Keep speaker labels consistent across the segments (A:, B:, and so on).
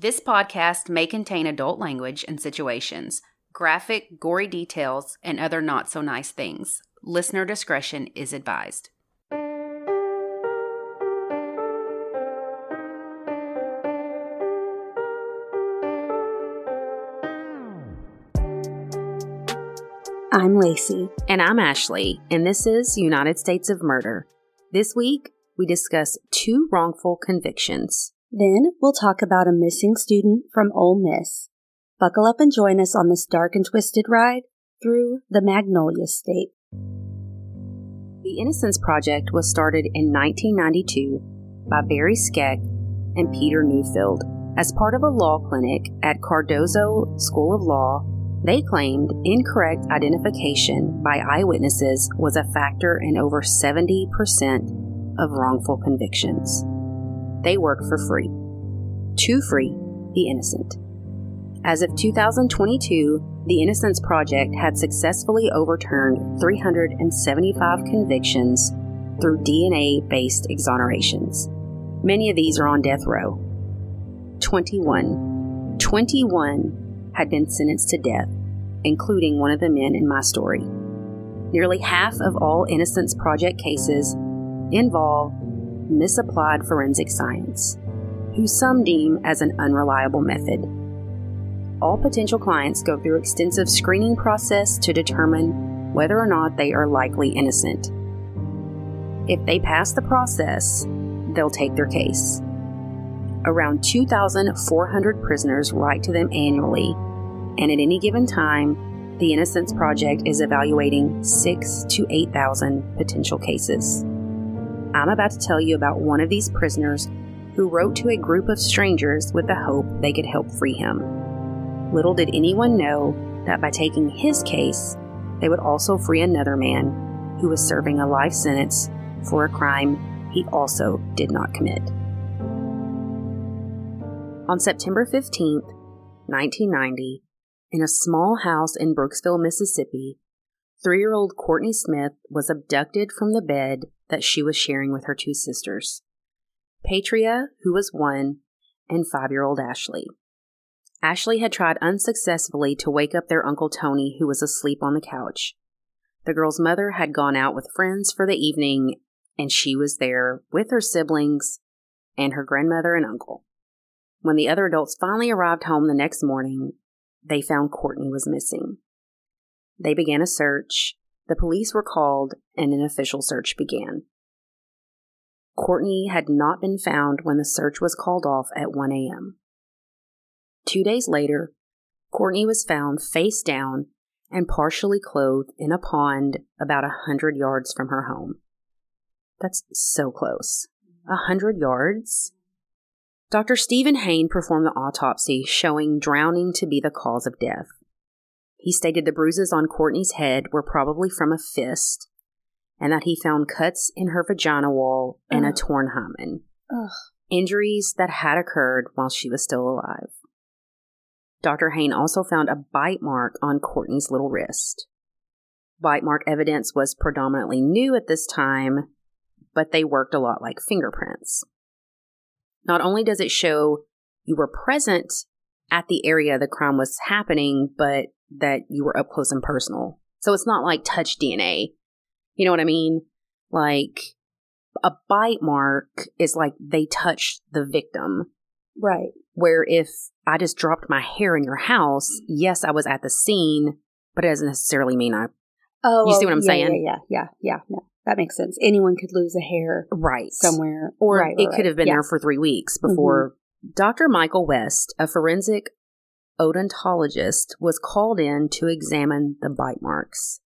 A: This podcast may contain adult language and situations, graphic, gory details, and other not so nice things. Listener discretion is advised.
B: I'm Lacey.
A: And I'm Ashley, and this is United States of Murder. This week, we discuss two wrongful convictions.
B: Then we'll talk about a missing student from Ole Miss. Buckle up and join us on this dark and twisted ride through the Magnolia State.
A: The Innocence Project was started in 1992 by Barry Scheck and Peter Neufeld as part of a law clinic at Cardozo School of Law they claimed incorrect identification by eyewitnesses was a factor in over 70% of wrongful convictions. They work for free. To free the innocent. As of 2022, the Innocence Project had successfully overturned 375 convictions through DNA based exonerations. Many of these are on death row. 21. 21 had been sentenced to death, including one of the men in my story. Nearly half of all Innocence Project cases involve misapplied forensic science, who some deem as an unreliable method. All potential clients go through extensive screening process to determine whether or not they are likely innocent. If they pass the process, they'll take their case. Around 2,400 prisoners write to them annually and at any given time, the Innocence Project is evaluating six to 8,000 potential cases. I'm about to tell you about one of these prisoners who wrote to a group of strangers with the hope they could help free him. Little did anyone know that by taking his case, they would also free another man who was serving a life sentence for a crime he also did not commit. On September 15th, 1990, in a small house in Brooksville, Mississippi, three year old Courtney Smith was abducted from the bed that she was sharing with her two sisters Patria, who was one, and five year old Ashley. Ashley had tried unsuccessfully to wake up their Uncle Tony, who was asleep on the couch. The girl's mother had gone out with friends for the evening, and she was there with her siblings and her grandmother and uncle. When the other adults finally arrived home the next morning, they found Courtney was missing. They began a search, the police were called, and an official search began. Courtney had not been found when the search was called off at 1 a.m. Two days later, Courtney was found face down and partially clothed in a pond about a hundred yards from her home. That's so close. A hundred yards? Dr. Steven Hayne performed the autopsy, showing drowning to be the cause of death. He stated the bruises on Courtney's head were probably from a fist, and that he found cuts in her vagina wall and Ugh. a torn hymen. Ugh. Injuries that had occurred while she was still alive. Dr. Hayne also found a bite mark on Courtney's little wrist. Bite mark evidence was predominantly new at this time, but they worked a lot like fingerprints. Not only does it show you were present at the area the crime was happening, but that you were up close and personal. So it's not like touch DNA. You know what I mean? Like a bite mark is like they touched the victim.
B: Right.
A: Where if I just dropped my hair in your house, yes, I was at the scene, but it doesn't necessarily mean I. Oh, you see what I'm
B: yeah,
A: saying?
B: Yeah, yeah, yeah, yeah. That makes sense. Anyone could lose a hair
A: right
B: somewhere,
A: or
B: right,
A: it right, could have been yeah. there for three weeks before. Mm-hmm. Dr. Michael West, a forensic odontologist, was called in to examine the bite marks.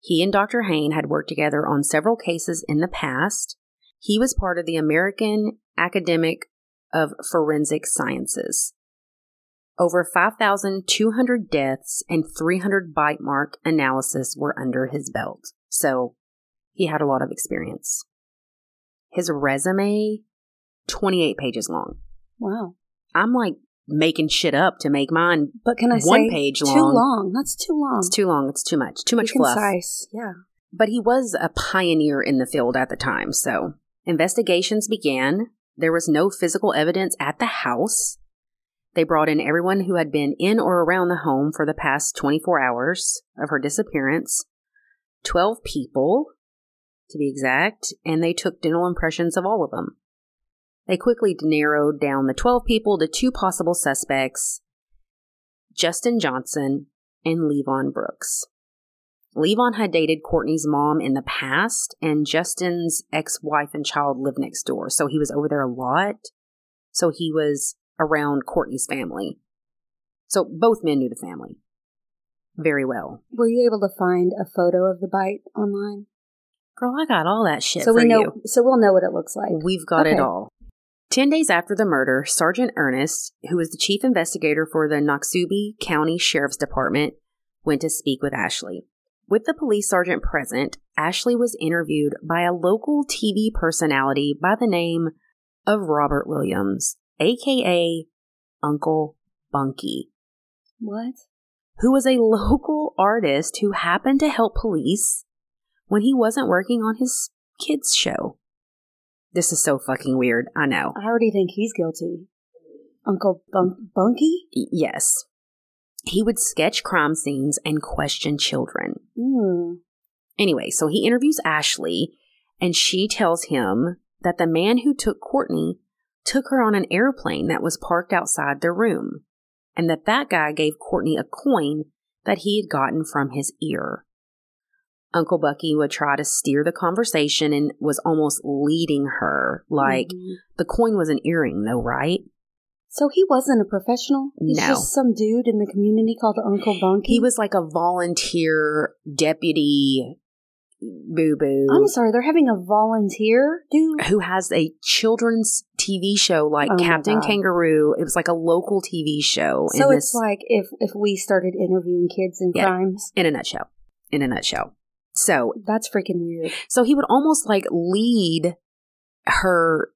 A: He and Dr. Hayne had worked together on several cases in the past. He was part of the American Academic of Forensic Sciences. Over 5,200 deaths and 300 bite mark analysis were under his belt. So he had a lot of experience. His resume, 28 pages long.
B: Wow.
A: I'm like making shit up to make mine.
B: But can I
A: one
B: say
A: page
B: long?
A: Too
B: long. That's too long.
A: It's too long. It's too much. Too much fluff.
B: Concise. Yeah.
A: But he was a pioneer in the field at the time. So investigations began. There was no physical evidence at the house. They brought in everyone who had been in or around the home for the past 24 hours of her disappearance 12 people, to be exact, and they took dental impressions of all of them. They quickly narrowed down the 12 people to two possible suspects Justin Johnson and Levon Brooks. Levon had dated Courtney's mom in the past, and Justin's ex wife and child lived next door, so he was over there a lot. So he was around Courtney's family. So both men knew the family very well.
B: Were you able to find a photo of the bite online?
A: Girl, I got all that shit
B: so we know.
A: you.
B: So we'll know what it looks like.
A: We've got
B: okay.
A: it all. Ten days after the murder, Sergeant Ernest, who was the chief investigator for the Noxubee County Sheriff's Department, went to speak with Ashley. With the police sergeant present, Ashley was interviewed by a local TV personality by the name of Robert Williams, aka Uncle Bunky.
B: What?
A: Who was a local artist who happened to help police when he wasn't working on his kids' show. This is so fucking weird. I know.
B: I already think he's guilty. Uncle Bun- Bunky?
A: Yes. He would sketch crime scenes and question children.
B: Mm.
A: Anyway, so he interviews Ashley, and she tells him that the man who took Courtney took her on an airplane that was parked outside their room, and that that guy gave Courtney a coin that he had gotten from his ear. Uncle Bunky would try to steer the conversation and was almost leading her, like,
B: Mhm.
A: the coin was an earring, though, right?
B: So he wasn't a professional? He's
A: No.
B: just some dude in the community called Uncle Bunky?
A: He was like a volunteer deputy boo boo.
B: I'm sorry, they're having a volunteer dude?
A: who has a children's TV show like
B: Oh
A: Captain Kangaroo. It was like a local TV show.
B: So it's
A: this,
B: like if, if we started interviewing kids in
A: Yeah.
B: crimes.
A: in a nutshell. In a nutshell. So,
B: That's freaking weird.
A: so he would almost like lead her,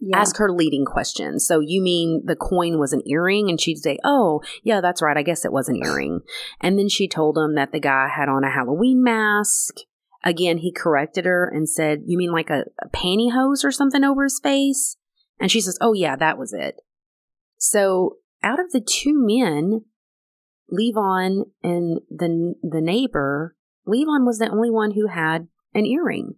B: Yeah.
A: ask her leading questions. So you mean the coin was an earring? And she'd say, "Oh, yeah, that's right. I guess it was an earring." And then she told him that the guy had on a Halloween mask. Again, he corrected her and said, "You mean like a, a pantyhose or something over his face?" And she says, "Oh yeah, that was it." So out of the two men, Levon and the the neighbor, Levon was the only one who had an earring.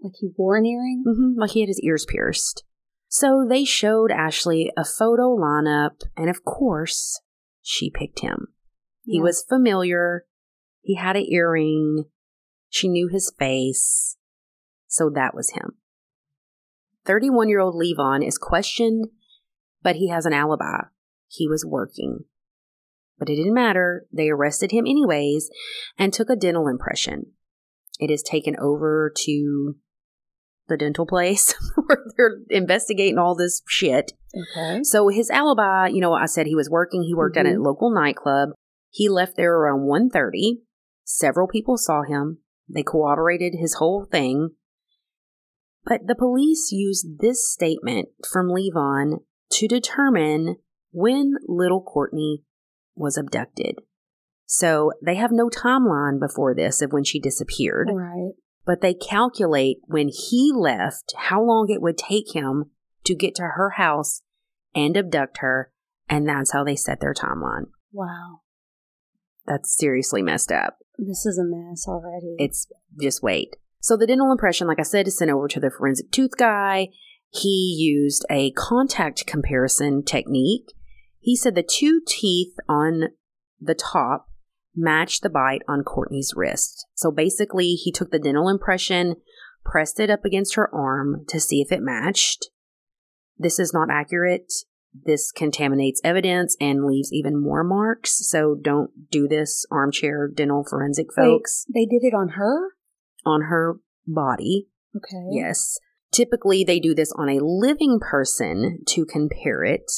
B: like he wore an earring?
A: hmm like he had his ears pierced. So they showed Ashley a photo lineup, and of course, she picked him. He was familiar. He had an earring. She knew his face. So that was him. 31 year old Levon is questioned, but he has an alibi. He was working. But it didn't matter. They arrested him anyways and took a dental impression. It is taken over to the dental place where they're investigating all this shit.
B: Okay.
A: So his alibi, you know, I said he was working. He worked at a
B: Mhm.
A: local nightclub. He left there around 1.30. Several people saw him. They corroborated his whole thing. But the police used this statement from Levon to determine when little Courtney was abducted. So they have no timeline before this of when she disappeared
B: Right.
A: but they calculate when he left how long it would take him to get to her house and abduct her, and that's how they set their timeline.
B: Wow.
A: That's seriously messed up.
B: This is a mess already.
A: It's just wait. So the dental impression, like I said, is sent over to the forensic tooth guy. He used a contact comparison technique. He said the two teeth on the top matched the bite on Courtney's wrist. So basically, he took the dental impression, pressed it up against her arm to see if it matched. This is not accurate. This contaminates evidence and leaves even more marks. So don't do this, armchair dental forensic
B: Wait,
A: folks
B: they did it on her?
A: on her body.
B: Okay.
A: Yes. Typically, they do this on a living person to compare it,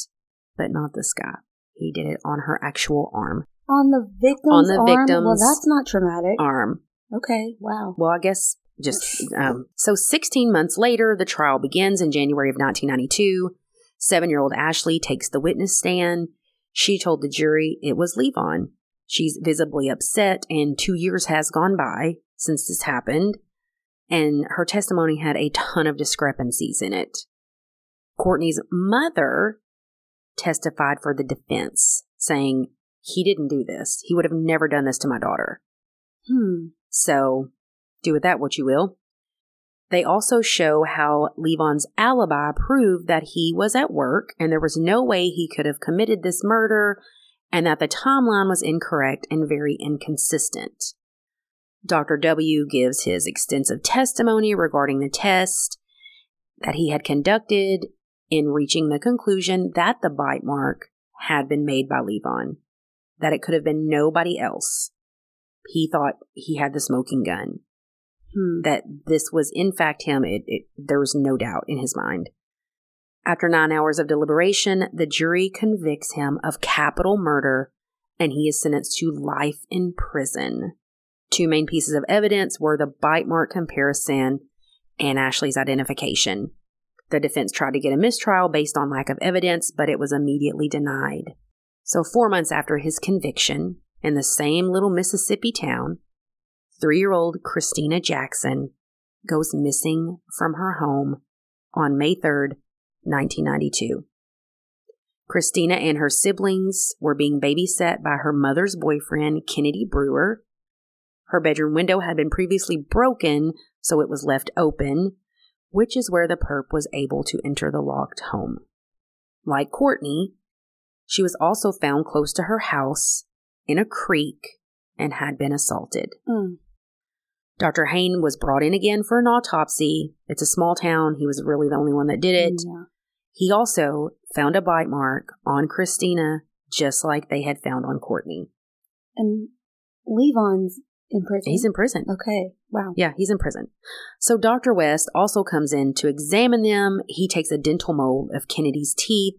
A: but not this guy. He did it on her actual arm.
B: On the victim's
A: On the
B: arm? Well, that's not traumatic.
A: Arm.
B: Okay. Wow.
A: Well, I guess just um, so 16 months later, the trial begins in January of 1992. Seven year old Ashley takes the witness stand. She told the jury it was Levon. She's visibly upset, and two years has gone by since this happened, and her testimony had a ton of discrepancies in it. Courtney's mother testified for the defense, saying he didn't do this. He would have never done this to my daughter.
B: Hmm.
A: So do with that what you will. They also show how Levon's alibi proved that he was at work and there was no way he could have committed this murder and that the timeline was incorrect and very inconsistent. Dr. W gives his extensive testimony regarding the test that he had conducted in reaching the conclusion that the bite mark had been made by Levon, that it could have been nobody else. He thought he had the smoking gun
B: Hmm.
A: that this was in fact him, it, it, there was no doubt in his mind. After nine hours of deliberation, the jury convicts him of capital murder and he is sentenced to life in prison. Two main pieces of evidence were the bite mark comparison and Ashley's identification. The defense tried to get a mistrial based on lack of evidence, but it was immediately denied. So, four months after his conviction, in the same little Mississippi town, three year old Christina Jackson goes missing from her home on May 3rd, 1992. Christina and her siblings were being babysat by her mother's boyfriend, Kennedy Brewer. Her bedroom window had been previously broken, so it was left open, which is where the perp was able to enter the locked home. Like Courtney, she was also found close to her house in a creek and had been assaulted.
B: Hmm.
A: Dr. Hayne was brought in again for an autopsy. It's a small town. He was really the only one that did it.
B: Yeah.
A: He also found a bite mark on Christina, just like they had found on Courtney.
B: And Levon's in prison.
A: He's in prison.
B: Okay. Wow.
A: Yeah, he's in prison. So Dr. West also comes in to examine them. He takes a dental mold of Kennedy's teeth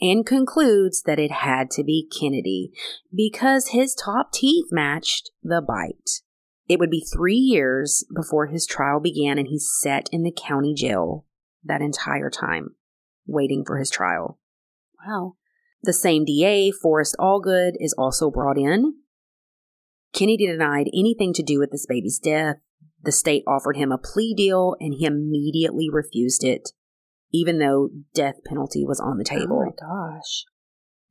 A: and concludes that it had to be Kennedy because his top teeth matched the bite. It would be three years before his trial began, and he sat in the county jail that entire time, waiting for his trial.
B: Wow.
A: The same DA, Forrest Allgood, is also brought in. Kennedy denied anything to do with this baby's death. The state offered him a plea deal, and he immediately refused it, even though death penalty was on the table.
B: Oh my gosh.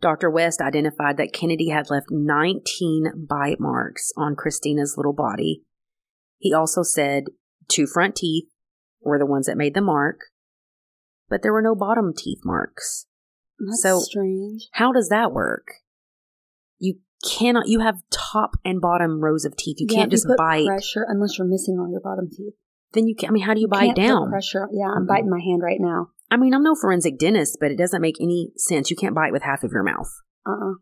A: Dr. West identified that Kennedy had left 19 bite marks on Christina's little body. He also said two front teeth were the ones that made the mark, but there were no bottom teeth marks.
B: That's
A: So-
B: strange.
A: How does that work? You cannot, you have top and bottom rows of teeth. You
B: Yeah,
A: can't just
B: put
A: bite.
B: pressure unless you're missing all your bottom teeth.
A: Then you can, I mean, how do you
B: You
A: bite down?
B: Pressure. Yeah, I'm
A: Mhm.
B: biting my hand right now.
A: I mean, I'm no forensic dentist, but it doesn't make any sense. You can't bite with half of your mouth.
B: Uh uh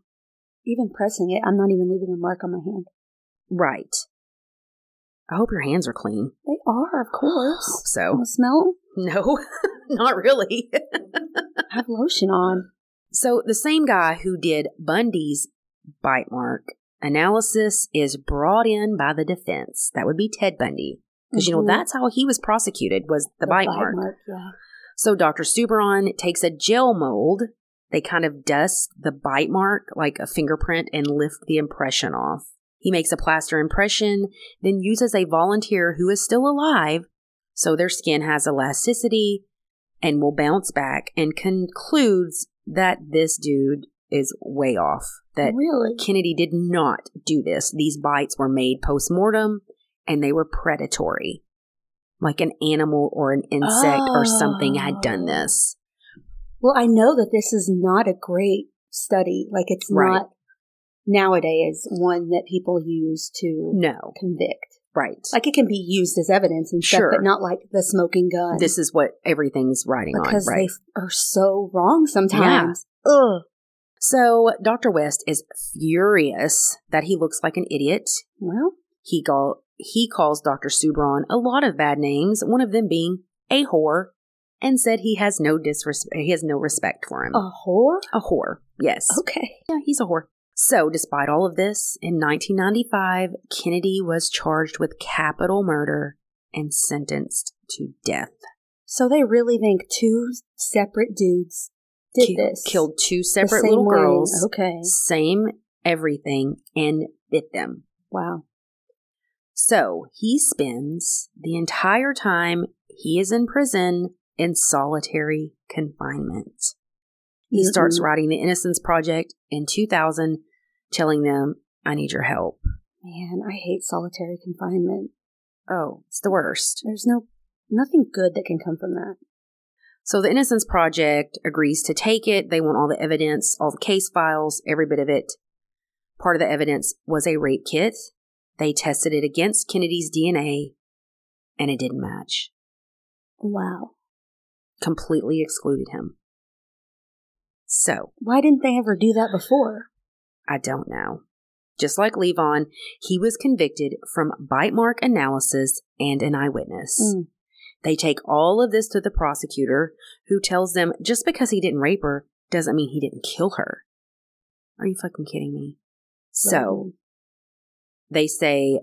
B: Even pressing it, I'm not even leaving a mark on my hand.
A: Right. I hope your hands are clean.
B: They are, of course.
A: So.
B: Smell?
A: No, not really.
B: I have lotion on.
A: so, the same guy who did Bundy's bite mark analysis is brought in by the defense. That would be Ted Bundy. Because, you know,
B: Mhm.
A: that's how he was prosecuted, was the, bite, mark.
B: Yeah.
A: So, Dr. Souviron takes a gel mold. They kind of dust the bite mark like a fingerprint and lift the impression off. He makes a plaster impression, then uses a volunteer who is still alive, so their skin has elasticity and will bounce back, and concludes that this dude is way off. That
B: really?
A: Kennedy did not do this. These bites were made post mortem and they were predatory. Like an animal or an insect or something had done
B: Oh.
A: this.
B: Well, I know that this is not a great study. Like it's
A: Right.
B: not nowadays one that people use to
A: No.
B: convict.
A: Right.
B: Like it can be used as evidence and stuff,
A: Sure.
B: but not like the smoking gun.
A: this is what everything's riding
B: because
A: on, right?
B: they are so wrong sometimes. Ugh.
A: So Dr. West is furious that he looks like an idiot.
B: Well,
A: He call, he calls Dr. Souviron a lot of bad names, one of them being a whore, and said he has no disrespect he has no respect for him.
B: a whore?
A: A whore, yes.
B: Okay.
A: Yeah, he's a whore. So, despite all of this, in 1995, Kennedy was charged with capital murder and sentenced to death.
B: So they really think two separate dudes did
A: Ki-
B: this.
A: Killed two separate little
B: way.
A: girls,
B: Okay.
A: same everything, and bit them.
B: Wow.
A: So, he spends the entire time he is in prison in solitary confinement. He mm-hmm. starts
B: Mm-mm.
A: writing the Innocence Project in 2000, telling them, I need your help.
B: Man, I hate solitary confinement.
A: Oh, it's the worst.
B: There's no nothing good that can come from that.
A: So the Innocence Project agrees to take it. They want all the evidence, all the case files, every bit of it. Part of the evidence was a rape kit. They tested it against Kennedy's DNA, and it didn't match.
B: Wow.
A: Completely excluded him. So,
B: Why didn't they ever do that before?
A: I don't know. Just like Levon, he was convicted from bite mark analysis and an eyewitness.
B: Mm.
A: They take all of this to the prosecutor, who tells them just because he didn't rape her doesn't mean he didn't kill her. Are you fucking kidding me? So they say,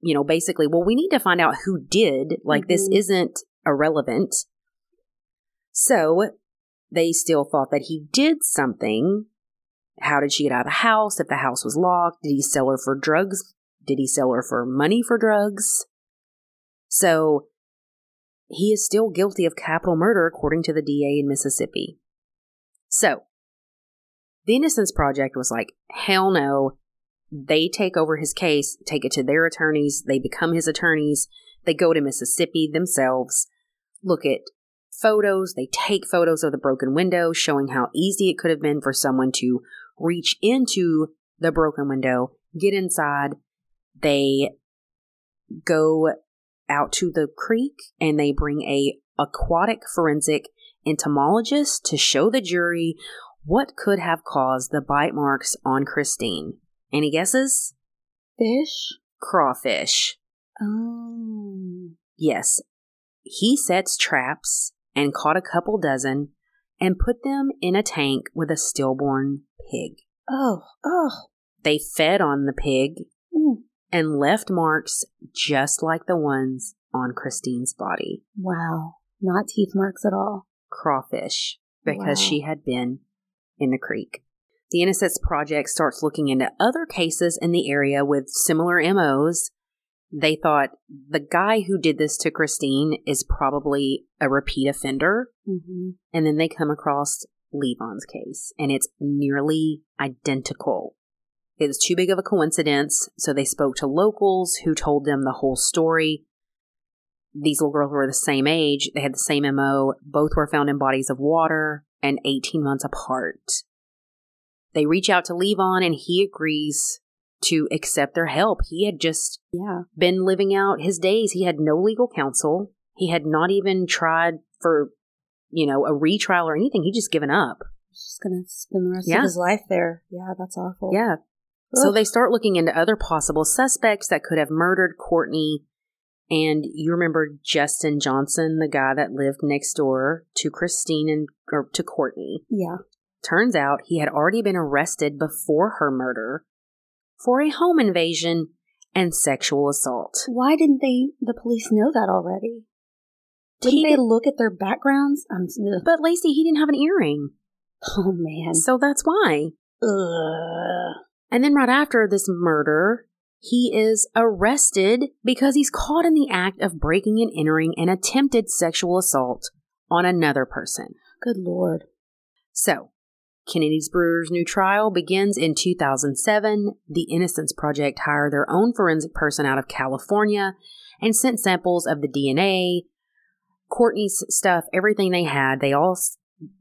A: you know, basically, well, we need to find out who did. Like, this
B: Mhm.
A: isn't irrelevant. So they still thought that he did something. How did she get out of the house? If the house was locked, did he sell her for drugs? Did he sell her for money for drugs? So he is still guilty of capital murder, according to the DA in Mississippi. So the Innocence Project was like, hell no. They take over his case, take it to their attorneys, they become his attorneys, they go to Mississippi themselves, look at photos, they take photos of the broken window, showing how easy it could have been for someone to reach into the broken window, get inside. They go out to the creek and they bring a aquatic forensic entomologist to show the jury what could have caused the bite marks on Christine. Any guesses?
B: Fish?
A: Crawfish.
B: Oh.
A: Yes. He sets traps and caught a couple dozen and put them in a tank with a stillborn pig.
B: Oh. Oh.
A: They fed on the pig
B: Mm.
A: And left marks just like the ones on Christine's body.
B: Wow. Not teeth marks at all.
A: Crawfish, because
B: Wow.
A: she had been in the creek. The Innocence Project starts looking into other cases in the area with similar MOs. They thought the guy who did this to Christine is probably a repeat offender.
B: Mm-hmm.
A: And then they come across Levon's case, and it's nearly identical. It was too big of a coincidence, so they spoke to locals who told them the whole story. These little girls were the same age, they had the same MO, both were found in bodies of water and 18 months apart. They reach out to Levon, and he agrees to accept their help. He had just
B: Yeah.
A: been living out his days. He had no legal counsel. He had not even tried for, you know, a retrial or anything. He just given up.
B: He's just gonna spend the rest
A: Yeah.
B: of his life there. Yeah, that's awful.
A: Yeah. So they start looking into other possible suspects that could have murdered Courtney. And you remember Justin Johnson, the guy that lived next door to Christine and or to Courtney.
B: Yeah.
A: Turns out he had already been arrested before her murder for a home invasion and sexual assault.
B: Why didn't they? The police know that already. Didn't
A: He
B: they look at their backgrounds? I'm. ugh.
A: But Lacey, he didn't have an earring.
B: Oh man.
A: So that's why.
B: Ugh.
A: And then right after this murder, he is arrested because he's caught in the act of breaking and entering an attempted sexual assault on another person.
B: Good lord.
A: So, Kennedy's Brewer's new trial begins in 2007. The Innocence Project hired their own forensic person out of California and sent samples of the DNA, Courtney's stuff, everything they had. They all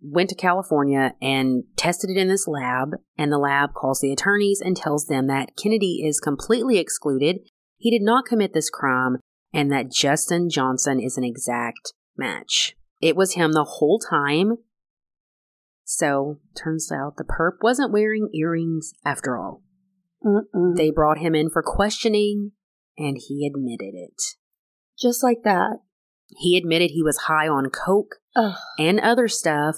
A: went to California and tested it in this lab. And the lab calls the attorneys and tells them that Kennedy is completely excluded. He did not commit this crime and that Justin Johnson is an exact match. It was him the whole time. So, turns out the perp wasn't wearing earrings after all.
B: Mm-mm.
A: They brought him in for questioning, and he admitted it.
B: Just like that.
A: He admitted he was high on coke
B: Ugh.
A: and other stuff,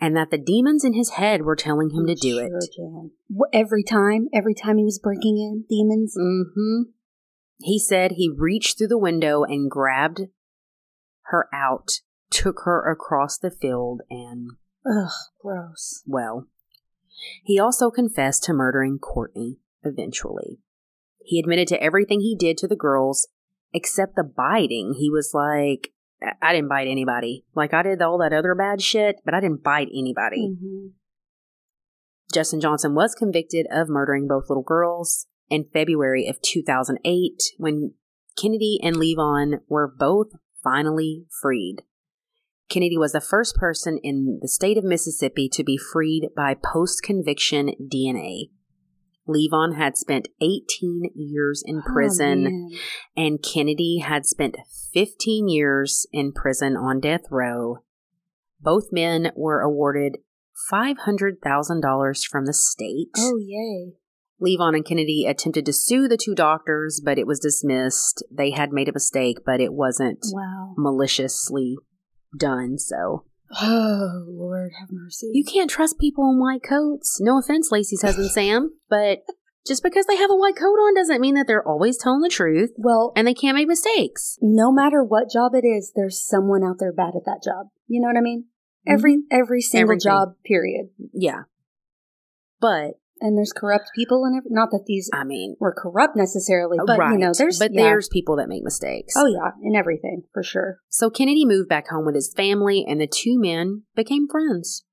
A: and that the demons in his head were telling him to do
B: Sure,
A: it.
B: Wh- Every time, every time he was breaking in, demons.
A: Mm-hmm. He said he reached through the window and grabbed her out, took her across the field, and
B: Ugh, gross.
A: Well, he also confessed to murdering Courtney eventually. He admitted to everything he did to the girls except the biting. He was like, I didn't bite anybody. Like I did all that other bad shit, but I didn't bite anybody.
B: Mm-hmm.
A: Justin Johnson was convicted of murdering both little girls in February of 2008 when Kennedy and Levon were both finally freed. Kennedy was the first person in the state of Mississippi to be freed by post conviction DNA. Levon had spent 18 years in oh, prison,
B: Oh,
A: and Kennedy had spent 15 years in prison on death row. Both men were awarded $500,000 from the state.
B: oh yay.
A: Levon and Kennedy attempted to sue the two doctors, but it was dismissed. They had made a mistake, but it wasn't
B: Wow.
A: maliciously done, so.
B: Oh Lord, have mercy.
A: You can't trust people in white coats. No offense, Lacey's husband Sam, but just because they have a white coat on doesn't mean that they're always telling the truth
B: well,
A: and they can't make mistakes.
B: no matter what job it is, there's someone out there bad at that job. You know what I mean? Every every single
A: Mm-hmm. Everything.
B: job, period.
A: Yeah. But,
B: And there's corrupt people, and not that these
A: I mean,
B: were corrupt necessarily, but
A: right.
B: you know, there's
A: but
B: yeah.
A: there's people that make mistakes.
B: oh yeah, in everything for sure.
A: So Kennedy moved back home with his family, and the two men became friends.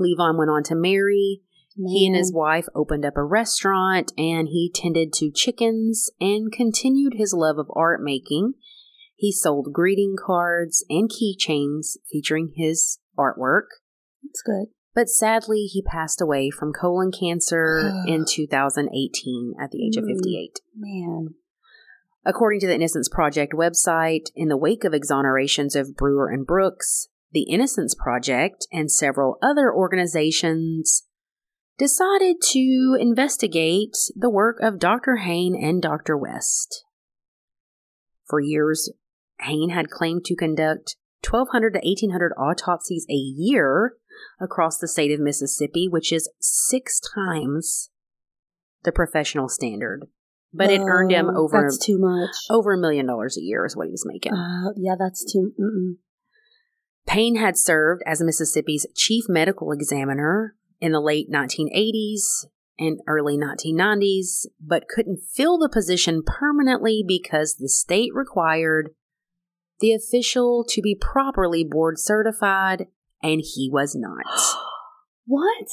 A: Levon went on to marry. He and his wife opened up a restaurant, and he tended to chickens and continued his love of art making. He sold greeting cards and keychains featuring his artwork.
B: That's good.
A: But sadly, he passed away from colon cancer in 2018 at the age of
B: Mm.
A: 58.
B: Man.
A: According to the Innocence Project website, in the wake of exonerations of Brewer and Brooks, the Innocence Project and several other organizations decided to investigate the work of Dr. Hayne and Dr. West. For years, Hayne had claimed to conduct 1,200 to 1,800 autopsies a year across the state of Mississippi, which is six times the professional standard. But it earned him over
B: That's too much.
A: over a million dollars a year is what he was making.
B: Uh, yeah, that's too. Mm-mm.
A: Hayne had served as Mississippi's chief medical examiner in the late 1980s and early 1990s, but couldn't fill the position permanently because the state required the official to be properly board certified, and he was not.
B: What?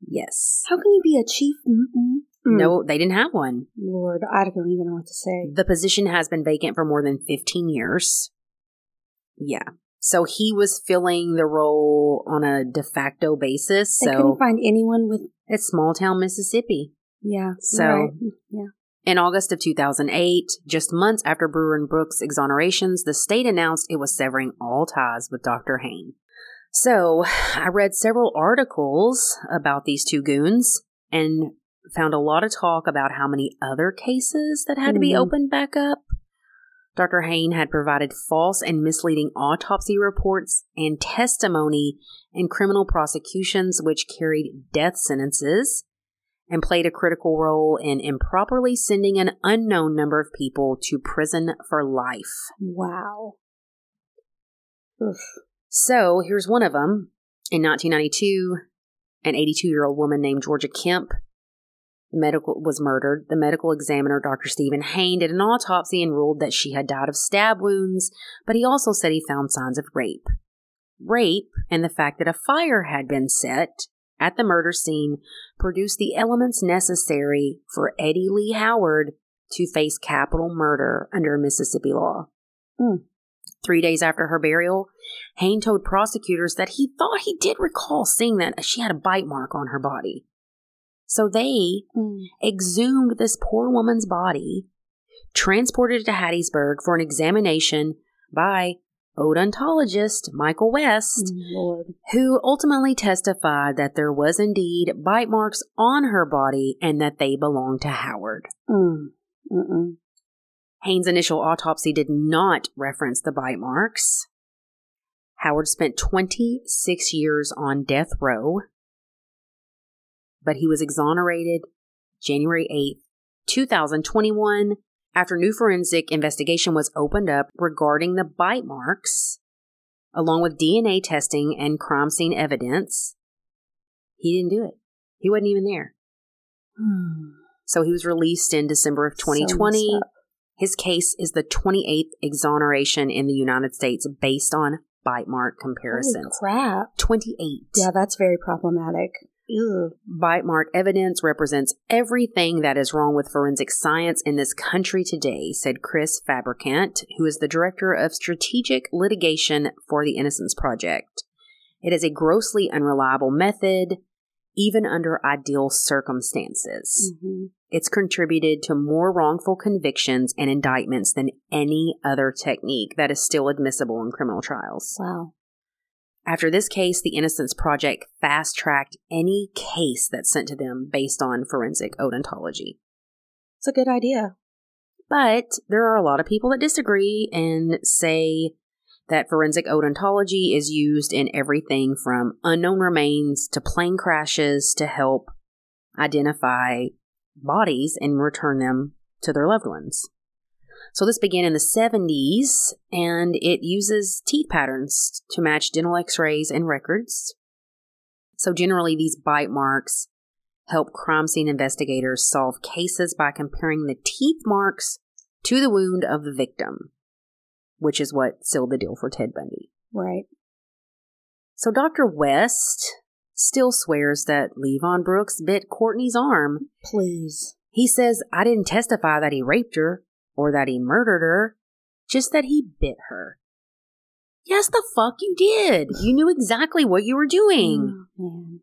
A: Yes.
B: How can you be a chief? Mm-mm. Mm.
A: No, they didn't have one.
B: Lord, I don't even know what to say.
A: The position has been vacant for more than 15 years. Yeah. So he was filling the role on a de facto basis.
B: They
A: So
B: couldn't find anyone with.
A: it's small town Mississippi.
B: Yeah.
A: So-
B: right. yeah.
A: In August of 2008, just months after Brewer and Brooks' exonerations, the state announced it was severing all ties with Dr. Hayne. So I read several articles about these two goons and found a lot of talk about how many other cases that had to be
B: Mhm.
A: opened back up. Dr. Hayne had provided false and misleading autopsy reports and testimony in criminal prosecutions which carried death sentences and played a critical role in improperly sending an unknown number of people to prison for life.
B: Wow. Oof.
A: So here's one of them. In 1992, an 82 year old woman named Georgia Kemp medical was murdered. The medical examiner, Dr. Steven Hayne, did an autopsy and ruled that she had died of stab wounds, but he also said he found signs of rape. Rape and the fact that a fire had been set at the murder scene produced the elements necessary for Eddie Lee Howard to face capital murder under Mississippi law.
B: Mm.
A: Three days after her burial, Hayne told prosecutors that he thought he did recall seeing that she had a bite mark on her body. So they
B: Mm.
A: exhumed this poor woman's body, transported it to Hattiesburg for an examination by odontologist Michael West,
B: Lord.
A: who ultimately testified that there was indeed bite marks on her body and that they belonged to Howard.
B: Mm. Mm-mm.
A: Initial autopsy did not reference the bite marks. Howard spent 26 years on death row, but he was exonerated January 8th, 2021, after new forensic investigation was opened up regarding the bite marks, along with DNA testing and crime scene evidence. He didn't do it. He wasn't even there.
B: Hmm.
A: So he was released in December of 2020
B: messed up.
A: His case is the 28th exoneration in the United States based on bite mark comparisons.
B: Holy crap.
A: 28.
B: Yeah, that's very problematic. Ew.
A: Bite mark evidence represents everything that is wrong with forensic science in this country today, said Chris Fabricant, who is the director of strategic litigation for the Innocence Project. It is a grossly unreliable method, even under ideal circumstances.
B: hmm
A: It's contributed to more wrongful convictions and indictments than any other technique that is still admissible in criminal trials.
B: Wow.
A: After this case, the Innocence Project fast tracked any case that's sent to them based on forensic odontology.
B: It's a good idea.
A: But there are a lot of people that disagree and say that forensic odontology is used in everything from unknown remains to plane crashes to help identify bodies and return them to their loved ones. So this began in the 70s and it uses teeth patterns to match dental x-rays and records. So generally these bite marks help crime scene investigators solve cases by comparing the teeth marks to the wound of the victim, which is what sealed the deal for Ted Bundy.
B: Right.
A: So Dr. West still swears that Levon Brooks bit Courtney's arm.
B: Please.
A: He says, I didn't testify that he raped her or that he murdered her, just that he bit her. Yes, the fuck you did. You knew exactly what you were doing.
B: Oh, man.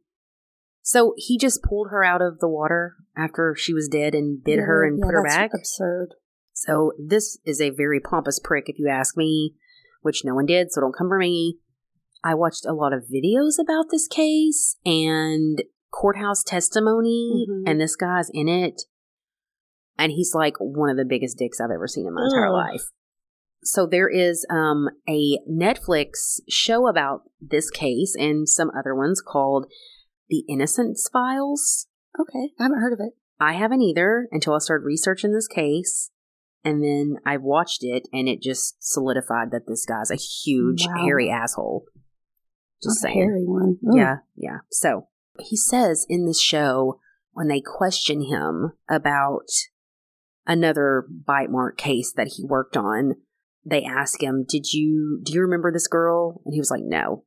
A: So he just pulled her out of the water after she was dead and bit her and
B: Yeah,
A: put her
B: that's
A: back.
B: Absurd.
A: So this is a very pompous prick, if you ask me, which no one did, so don't come for me. I watched a lot of videos about this case and courthouse testimony,
B: Mhm.
A: and this guy's in it. And he's like one of the biggest dicks I've ever seen in my entire life. So there is um, a Netflix show about this case and some other ones called The Innocence Files.
B: Okay. I haven't heard of it.
A: I haven't either until I started researching this case. And then I watched it and it just solidified that this guy's a huge,
B: Wow.
A: hairy asshole. Just saying.
B: hairy one. Ugh.
A: Yeah, yeah. So he says in this show when they question him about another bite mark case that he worked on, they ask him, Did you do you remember this girl? And he was like, No.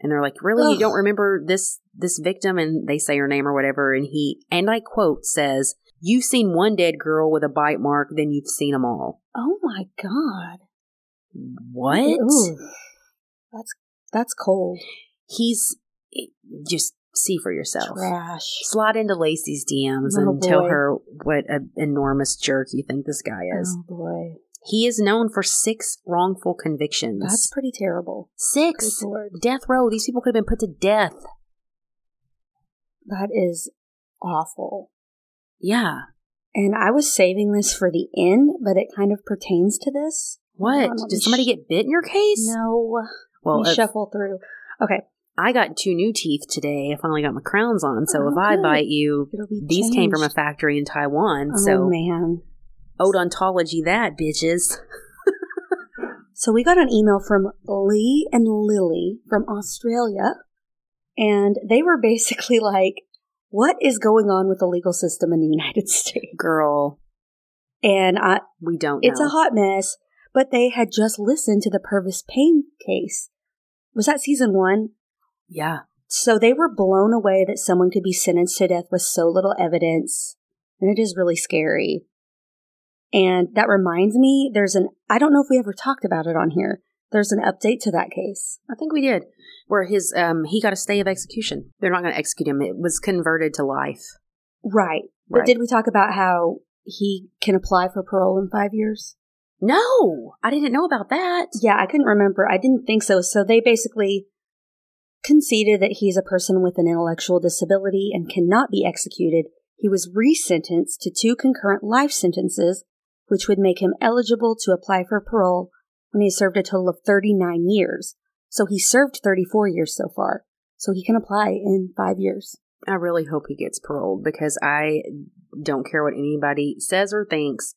A: And they're like, Really? You don't remember this this victim? And they say her name or whatever, and he and I quote says, You've seen one dead girl with a bite mark, then you've seen them all.
B: Oh my god.
A: What?
B: Ooh. That's that's cold.
A: He's eh, just see for yourself.
B: Trash.
A: slide into Lacey's DMs
B: Oh,
A: and tell her what an enormous jerk you think this guy is.
B: Oh boy.
A: He is known for six wrongful convictions.
B: That's pretty terrible.
A: six. Death row. These people could have been put to death.
B: That is awful.
A: Yeah.
B: And I was saving this for the end, but it kind of pertains to this.
A: What?
B: Hold on, let
A: Did somebody
B: sh-
A: get bit in your case?
B: No.
A: Well,
B: shuffle through. Okay.
A: I got two new teeth today. I finally got my crowns on. So
B: Oh,
A: if I
B: good.
A: bite you, these came from a factory in Taiwan.
B: Oh
A: so
B: man.
A: odontology that, bitches.
B: So we got an email from Lee and Lily from Australia, and they were basically like, "What is going on with the legal system in the United States?"
A: Girl,
B: And I,
A: we don't
B: it's
A: know.
B: a hot mess. But they had just listened to the Pervis Payne case. Was that season one?
A: yeah.
B: So they were blown away that someone could be sentenced to death with so little evidence. And it is really scary. And that reminds me, there's an, I don't know if we ever talked about it on here. There's an update to that case.
A: I think we did. Where his um he got a stay of execution. They're not going to execute him. It was converted to life.
B: Right. But
A: Right.
B: did we talk about how he can apply for parole in five years?
A: No, I didn't know about that.
B: Yeah, I couldn't remember. I didn't think so. So they basically conceded that he's a person with an intellectual disability and cannot be executed. He was resentenced to two concurrent life sentences, which would make him eligible to apply for parole when he served a total of 39 years. So he served 34 years so far. So he can apply in five years.
A: I really hope he gets paroled because I don't care what anybody says or thinks.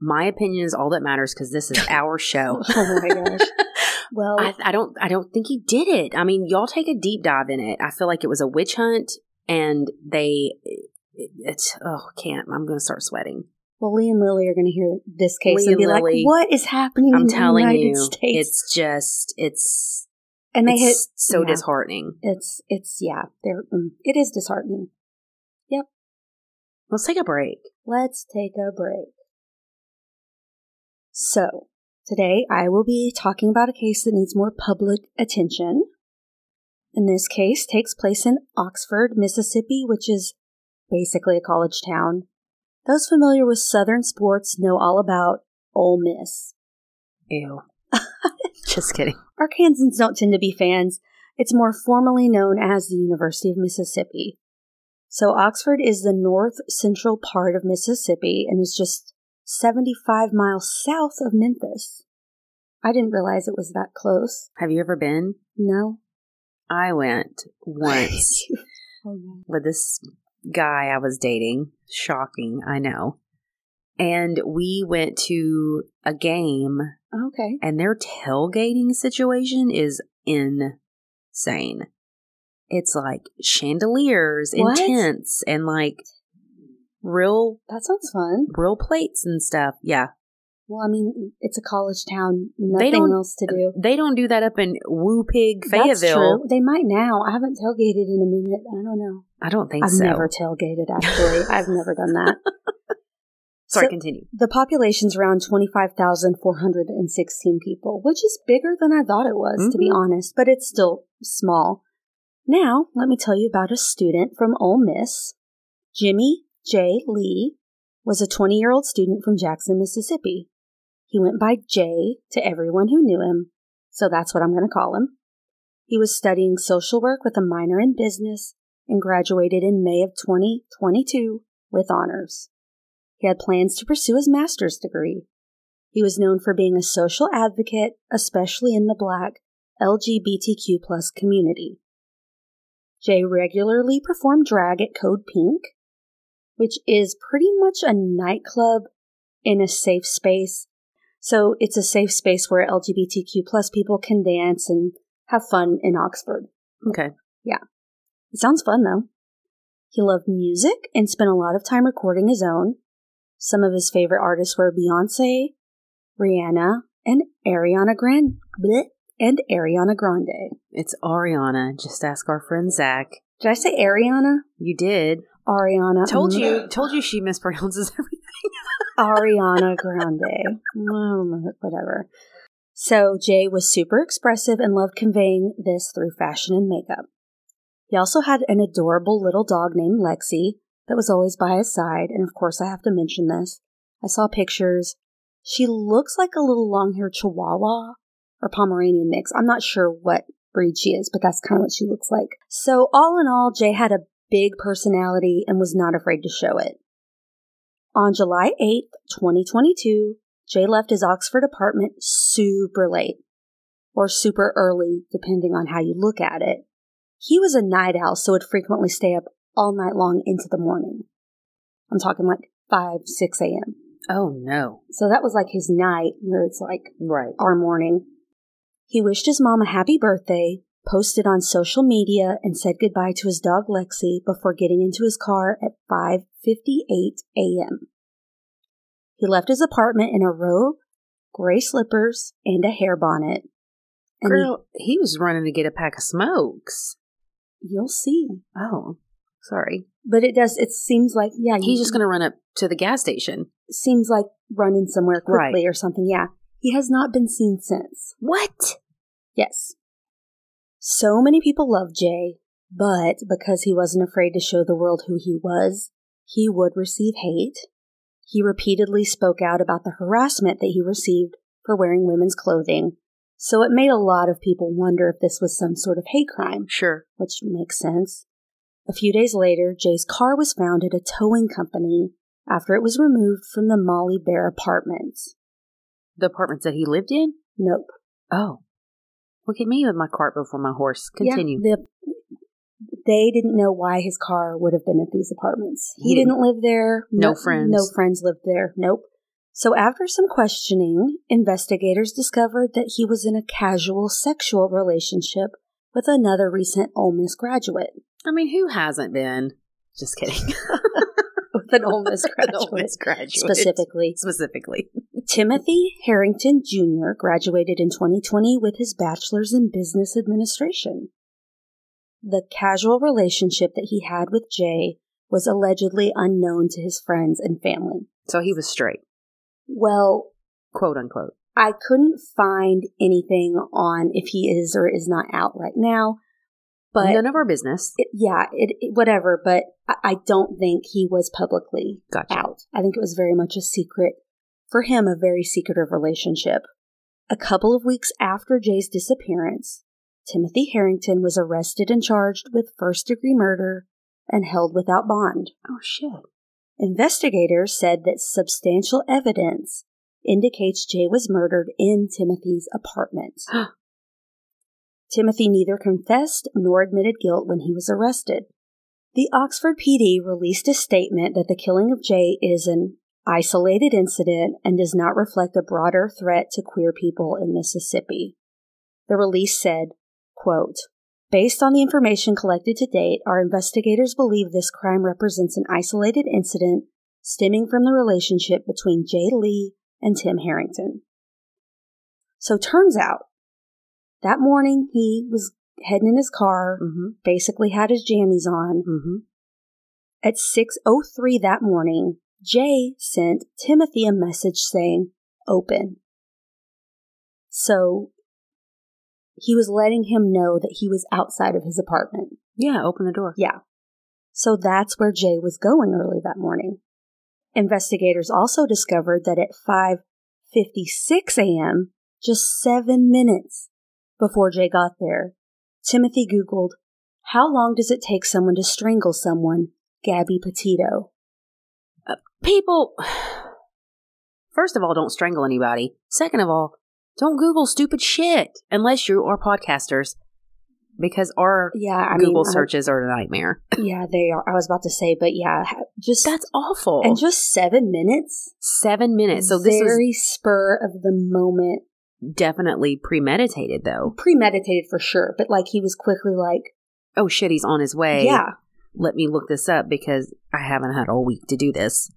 A: My opinion is all that matters because this is our show.
B: Oh my gosh. Well,
A: I, I don't. I don't think he did it. I mean, y'all take a deep dive in it. I feel like it was a witch hunt, and they. It, it's oh, can't. I'm going to start sweating.
B: Well, Lee and Lily are going to hear this case
A: Lee
B: and
A: and
B: be
A: Lily,
B: like, "What is happening
A: I'm
B: in
A: telling you,
B: States?"
A: it's just it's
B: and they
A: it's
B: hit
A: so
B: yeah.
A: disheartening.
B: It's it's yeah, they're mm, it is disheartening. Yep.
A: Let's take a break.
B: Let's take a break. So, today I will be talking about a case that needs more public attention. And this case takes place in Oxford, Mississippi, which is basically a college town. Those familiar with Southern sports know all about Ole Miss.
A: Ew. just kidding.
B: Arkansans don't tend to be fans. It's more formally known as the University of Mississippi. So Oxford is the north central part of Mississippi and is just 75 miles south of Memphis. I didn't realize it was that close.
A: Have you ever been?
B: No.
A: I went once
B: oh, no.
A: with this guy I was dating. Shocking, I know. And we went to a game,
B: Okay.
A: and their tailgating situation is insane. It's like chandeliers and tents and like real
B: That sounds fun.
A: real plates and stuff. Yeah.
B: Well, I mean, it's a college town.
A: They
B: Nothing
A: don't-
B: else to do.
A: They don't do that up in Woo Pig,
B: That's
A: Fayetteville.
B: true. They might now. I haven't tailgated in a minute. I don't know.
A: I don't think
B: I've
A: so.
B: never tailgated, actually. I've never done that.
A: Sorry,
B: So-
A: continue.
B: The population's around 25,416 people, which is bigger than I thought it was, to be
A: Mhm.
B: honest, but it's still small. Now, let me tell you about a student from Ole Miss. Jimmie J. Lee was a 20 year old student from Jackson, Mississippi. He went by Jay to everyone who knew him, so that's what I'm going to call him. He was studying social work with a minor in business and graduated in May of 2022 with honors. He had plans to pursue his master's degree. He was known for being a social advocate, especially in the black LGBTQ plus community. Jay regularly performed drag at Code Pink, which is pretty much a nightclub in a safe space. So it's a safe space where LGBTQ plus people can dance and have fun in Oxford.
A: Okay. Yeah.
B: It sounds fun though. He loved music and spent a lot of time recording his own. Some of his favorite artists were Beyonce, Rihanna, and Ariana Grande. And Ariana Grande.
A: It's Ariana. Just ask our friend Zach.
B: Did I say Ariana?
A: You did.
B: Ariana.
A: Told you. Told you she mispronounces everything.
B: Ariana Grande. Mm, Whatever. So Jay was super expressive and loved conveying this through fashion and makeup. He also had an adorable little dog named Lexi that was always by his side, and of course I have to mention this. I saw pictures. She looks like a little long-haired Chihuahua or Pomeranian mix. I'm not sure what breed she is, but that's kind of what she looks like. So all in all, Jay had a big personality and was not afraid to show it. On July 8th, 2022, Jay left his Oxford apartment super late, or super early, depending on how you look at it. He was a night owl, so would frequently stay up all night long into the morning. I'm talking like 5, 6 a.m.
A: Oh no.
B: So that was like his night, where it's like
A: Right.
B: our morning. He wished his mom a happy birthday, posted on social media, and said goodbye to his dog Lexi before getting into his car at 5:58 a.m. He left his apartment in a robe, gray slippers, and a hair bonnet. And
A: Girl, he was running to get a pack of smokes.
B: you'll see.
A: Oh, sorry.
B: But it does. It seems like yeah.
A: He's just going to run up to the gas station.
B: seems like running somewhere
A: Right.
B: quickly or something. Yeah, he has not been seen since.
A: What?
B: Yes. So many people love Jay, but because he wasn't afraid to show the world who he was, he would receive hate. He repeatedly spoke out about the harassment that he received for wearing women's clothing, so it made a lot of people wonder if this was some sort of hate crime,
A: Sure.
B: which makes sense. A few days later, Jay's car was found at a towing company after it was removed from the Molly Barr apartments.
A: The apartments that he lived in?
B: Nope.
A: Oh. Look at me with my cart before my horse. Continue.
B: Yeah, the, they didn't know why his car would have been at these apartments. He,
A: didn't-
B: didn't live there.
A: No friends.
B: No friends lived there. Nope. So after some questioning, investigators discovered that he was in a casual sexual relationship with another recent Ole Miss graduate.
A: I mean, who hasn't been? Just kidding.
B: with an Ole Miss graduate.
A: Ole Miss graduate.
B: Specifically,
A: Specifically.
B: Timothy Herrington Jr. graduated in 2020 with his bachelor's in business administration. The casual relationship that he had with Jay was allegedly unknown to his friends and family.
A: So he was straight,
B: Well,
A: quote unquote.
B: I couldn't find anything on if he is or is not out right now, but
A: None of our business.
B: it, yeah, it, it- whatever. But I, I don't think he was publicly
A: Gotcha.
B: out. I think it was very much a secret for him, a very secretive relationship. A couple of weeks after Jay's disappearance, Timothy Herrington was arrested and charged with first degree murder and held without bond.
A: Oh shit.
B: Investigators said that substantial evidence indicates Jay was murdered in Timothy's apartment. Timothy neither confessed nor admitted guilt when he was arrested. The Oxford PD released a statement that the killing of Jay is an isolated incident and does not reflect a broader threat to queer people in Mississippi. The release said, quote, Based on the information collected to date, our investigators believe this crime represents an isolated incident stemming from the relationship between Jay Lee and Tim Herrington. So turns out that morning he was heading in his car,
A: Mm-hmm.
B: basically had his jammies on.
A: Mm-hmm.
B: At 6:03 that morning, Jay sent Timothy a message saying, "Open." So he was letting him know that he was outside of his apartment.
A: Yeah, open the door.
B: Yeah. So that's where Jay was going early that morning. Investigators also discovered that at 5:56 a.m., just 7 minutes before Jay got there, Timothy googled, "How long does it take someone to strangle someone?" Gabby Petito.
A: Uh, people, first of all, don't strangle anybody. Second of all, don't Google stupid shit unless you are podcasters, because our
B: Yeah, I
A: Google
B: mean, I-
A: searches are a nightmare.
B: yeah, they are. I was about to say, but yeah, just
A: That's awful.
B: and just 7 minutes.
A: seven minutes. So this
B: very spur of the moment
A: definitely premeditated, though.
B: premeditated for sure, but like he was quickly like,
A: Oh shit, he's on his way.
B: yeah.
A: Let me look this up because I haven't had all week to do this.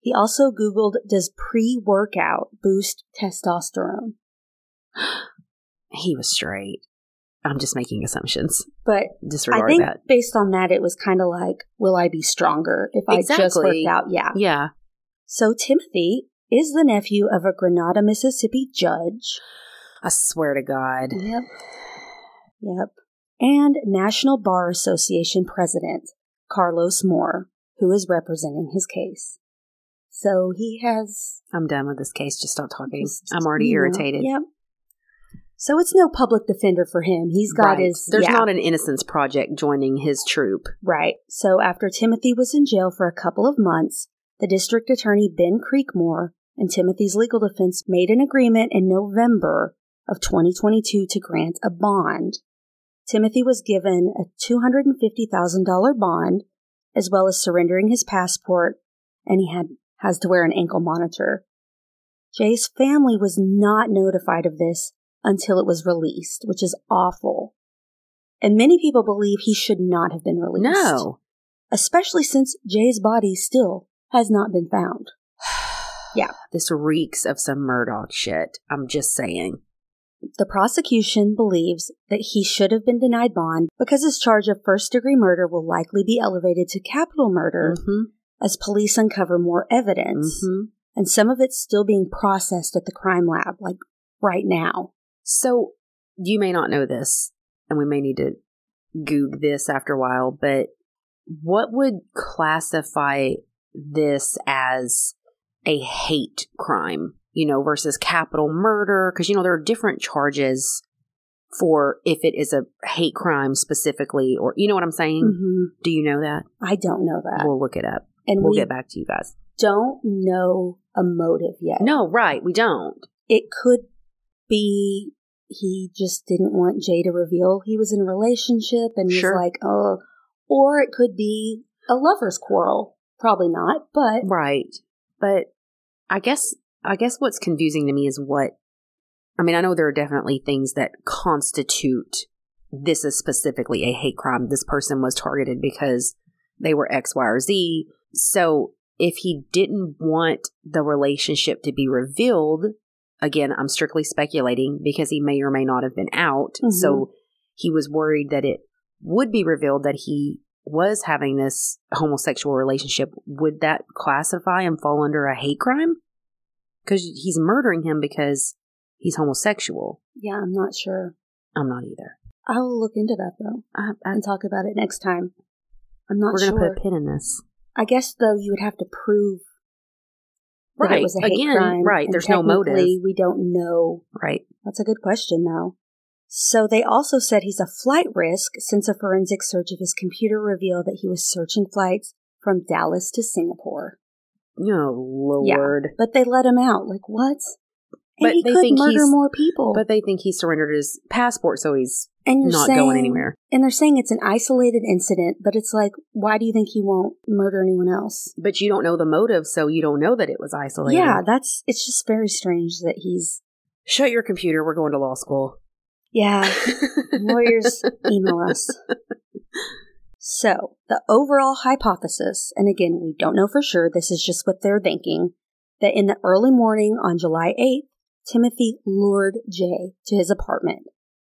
B: He also Googled, does pre workout boost testosterone?
A: He was straight. I'm just making assumptions.
B: But
A: Disregard
B: I think
A: that.
B: based on that, it was kind of like, will I be stronger if I just
A: Exactly.
B: worked out? Yeah.
A: Yeah.
B: So Timothy is the nephew of a Grenada, Mississippi judge.
A: I swear to God.
B: Yep. Yep. And National Bar Association president, Carlos Moore, who is representing his case. So he has
A: I'm done with this case. Just stop talking.
B: Just,
A: I'm already
B: you know,
A: irritated.
B: Yep. So it's no public defender for him. He's got
A: Right.
B: his.
A: There's
B: yeah,
A: not an Innocence Project joining his troop.
B: right. So after Timothy was in jail for a couple of months, the district attorney Ben Creekmore and Timothy's legal defense made an agreement in November of 2022 to grant a bond. Timothy was given a $250,000 bond, as well as surrendering his passport, and he had has to wear an ankle monitor. Jay's family was not notified of this until it was released, which is awful. And many people believe he should not have been released.
A: No.
B: Especially since Jay's body still has not been found. Yeah.
A: This reeks of some Murdaugh shit. I'm just saying.
B: The prosecution believes that he should have been denied bond because his charge of first degree murder will likely be elevated to capital murder
A: Mm-hmm.
B: as police uncover more evidence.
A: Mm-hmm.
B: And some of it's still being processed at the crime lab, like right now.
A: So you may not know this, and we may need to goog this after a while, but what would classify this as a hate crime, you know, versus capital murder? Because, you know, there are different charges for if it is a hate crime specifically, or, you know what I'm saying?
B: hmm
A: Do you know that?
B: I don't know that.
A: We'll look it up.
B: and
A: We'll
B: we
A: get back to you guys.
B: don't know a motive yet.
A: No, right. We don't.
B: It could be he just didn't want Jay to reveal he was in a relationship and
A: Sure.
B: was like, oh, or it could be a lover's quarrel. Probably not, but
A: Right. But I guess I guess what's confusing to me is what I mean, I know there are definitely things that constitute this is specifically a hate crime. This person was targeted because they were X, Y, or Z. So if he didn't want the relationship to be revealed, again, I'm strictly speculating because he may or may not have been out.
B: Mhm.
A: So he was worried that it would be revealed that he was having this homosexual relationship. Would that classify and fall under a hate crime? Because he's murdering him because he's homosexual.
B: Yeah, I'm not sure.
A: I'm not either.
B: I will look into that though
A: I, I,
B: and talk about it next time. I'm not
A: we're going to put a pin in this.
B: I guess though you would have to prove that
A: Right.
B: it was a hate
A: Again,
B: crime.
A: right.
B: and
A: There's no motive.
B: We don't know.
A: Right.
B: That's a good question though. So they also said he's a flight risk since a forensic search of his computer revealed that he was searching flights from Dallas to Singapore.
A: Oh,
B: Yeah.
A: Lord.
B: But they let him out. Like what? And
A: But
B: he
A: they
B: could
A: think
B: murder more people.
A: But they think he surrendered his passport, so he's
B: and
A: not
B: saying,
A: going anywhere.
B: And they're saying it's an isolated incident, but it's like, why do you think he won't murder anyone else?
A: But you don't know the motive, so you don't know that it was isolated.
B: Yeah, that's it's just very strange that he's
A: Shut your computer. We're going to law school.
B: Yeah. Lawyers email us. So, the overall hypothesis, and again, we don't know for sure, this is just what they're thinking, that in the early morning on July 8th, Timothy lured Jay to his apartment,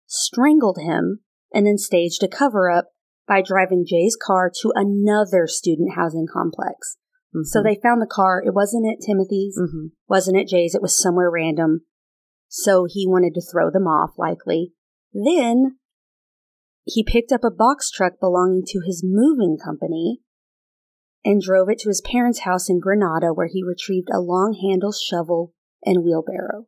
B: strangled him, and then staged a cover up by driving Jay's car to another student housing complex. So they found the car. It wasn't at Timothy's,
A: hmm
B: wasn't at Jay's, it was somewhere random. So he wanted to throw them off, likely. Then he picked up a box truck belonging to his moving company and drove it to his parents' house in Grenada, where he retrieved a long handled shovel and wheelbarrow.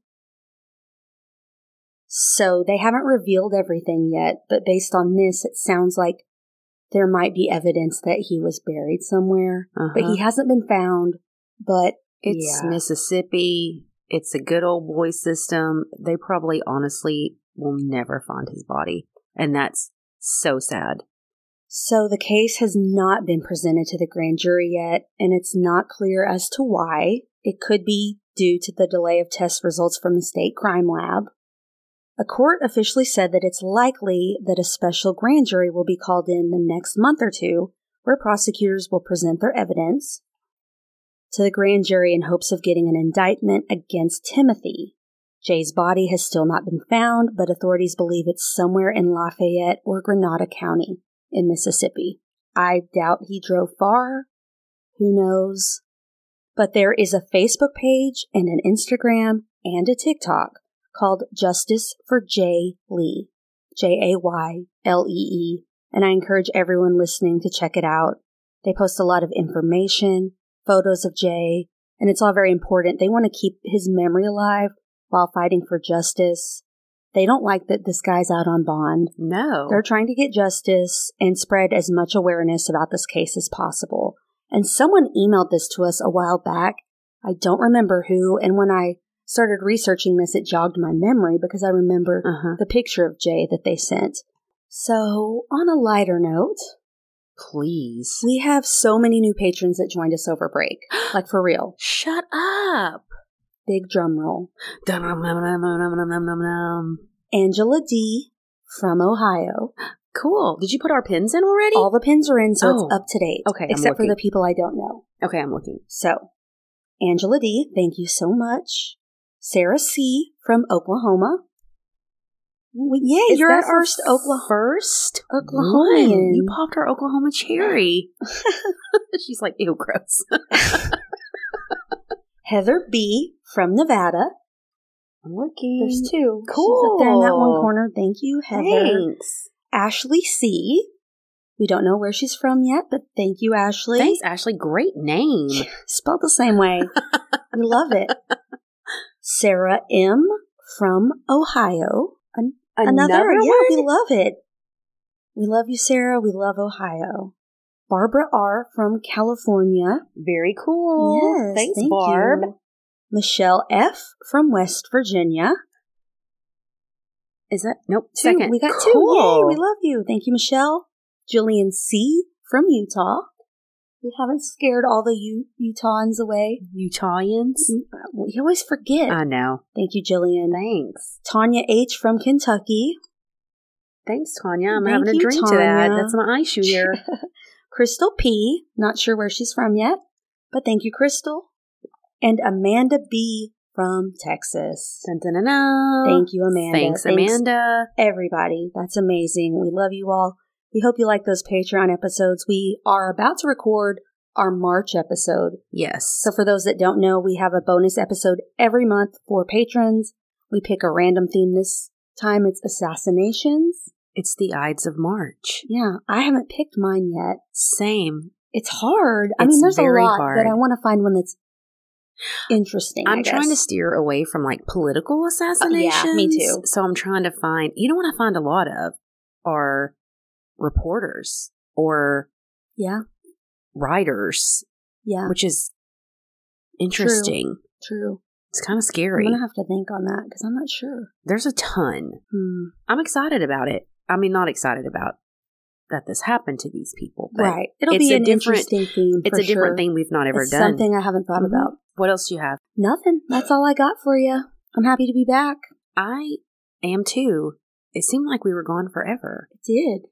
B: So they haven't revealed everything yet, but based on this, it sounds like there might be evidence that he was buried somewhere, but he uh-huh. hasn't been found. But
A: It's
B: yeah.
A: Mississippi. It's a good old boy system. They probably honestly will never find his body. And that's so sad.
B: So the case has not been presented to the grand jury yet, and it's not clear as to why. It could be due to the delay of test results from the state crime lab. A court officially said that it's likely that a special grand jury will be called in the next month or two, where prosecutors will present their evidence to the grand jury in hopes of getting an indictment against Timothy. Jay's body has still not been found, but authorities believe it's somewhere in Lafayette or Grenada County in Mississippi. I doubt he drove far. Who knows? But there is a Facebook page and an Instagram and a TikTok called Justice for Jay Lee. J A Y L E E. And I encourage everyone listening to check it out. They post a lot of information, photos of Jay, and it's all very important. They want to keep his memory alive while fighting for justice. They don't like that this guy's out on bond.
A: No.
B: They're trying to get justice and spread as much awareness about this case as possible. And someone emailed this to us a while back. I don't remember who. And when I started researching this, it jogged my memory because I remember
A: uh-huh.
B: the picture of Jay that they sent. So, on a lighter note,
A: Please.
B: we have so many new patrons that joined us over break. Like for real.
A: Shut up.
B: Big drum roll. Angela D. from Ohio.
A: Cool. Did you put our pins in already?
B: All the pins are in, so
A: Oh.
B: it's up to date.
A: Okay,
B: Except for the people I don't know.
A: okay, I'm looking.
B: So, Angela D., thank you so much. Sarah C. from Oklahoma. Well, Yay,
A: Is
B: you're our
A: our
B: first Oklahoma.
A: First
B: Oklahoman.
A: one. You popped our Oklahoma cherry. She's like, ew, gross.
B: Heather B. from Nevada.
A: I'm looking.
B: There's two. Cool. She's up there in that one corner. Thank you, Heather.
A: Thanks.
B: Ashley C. We don't know where she's from yet, but thank you, Ashley.
A: Thanks, Ashley. Great name.
B: Spelled the same way. we love it. Sarah M. from Ohio. An- Another, yeah, we love it. We love you, Sarah. We love Ohio. Barbara R. from California.
A: Very cool.
B: Yes,
A: Thanks,
B: thank
A: Barb.
B: you. Michelle F. from West Virginia.
A: Is that nope?
B: Two.
A: Second.
B: We got two. Yay, we love you. Thank you, Michelle. Jillian C. from Utah. We haven't scared all the U- Utahns away.
A: Utahians.
B: We always forget.
A: I know.
B: Thank you, Jillian.
A: Thanks.
B: Tanya H. from Kentucky.
A: Thanks, Tanya. I'm
B: Thank
A: having a
B: you,
A: drink to that. That's my eye shoe here.
B: Crystal P. Not sure where she's from yet. But thank you, Crystal. And Amanda B from Texas.
A: Dun, dun, dun.
B: Thank you, Amanda.
A: Thanks, Amanda.
B: everybody. That's amazing. We love you all. We hope you like those Patreon episodes. We are about to record our March episode.
A: Yes.
B: So, for those that don't know, we have a bonus episode every month for patrons. We pick a random theme. This time it's assassinations.
A: it's the Ides of March.
B: Yeah, I haven't picked mine yet.
A: Same.
B: It's hard. I mean,
A: It's
B: there's a lot,
A: hard.
B: but I want to find one that's interesting.
A: I'm trying to steer away from like political assassinations.
B: yeah, me too.
A: So I'm trying to find, you know what I find a lot of are reporters or
B: Yeah,
A: writers,
B: yeah,
A: which is interesting.
B: true.
A: It's kind of scary I'm
B: gonna have to think on that because I'm not sure.
A: There's a ton.
B: Hmm.
A: I'm excited about it. I mean, not excited about that this happened to these people, but
B: Right. It'll
A: it's
B: be
A: a
B: an
A: different-
B: interesting theme.
A: it's a different thing we've not ever
B: It's
A: done.
B: Something I haven't thought
A: Mhm.
B: about.
A: What else do you have?
B: Nothing. That's all I got for you. I'm happy to be back.
A: I am too. It seemed like we were gone forever.
B: I did.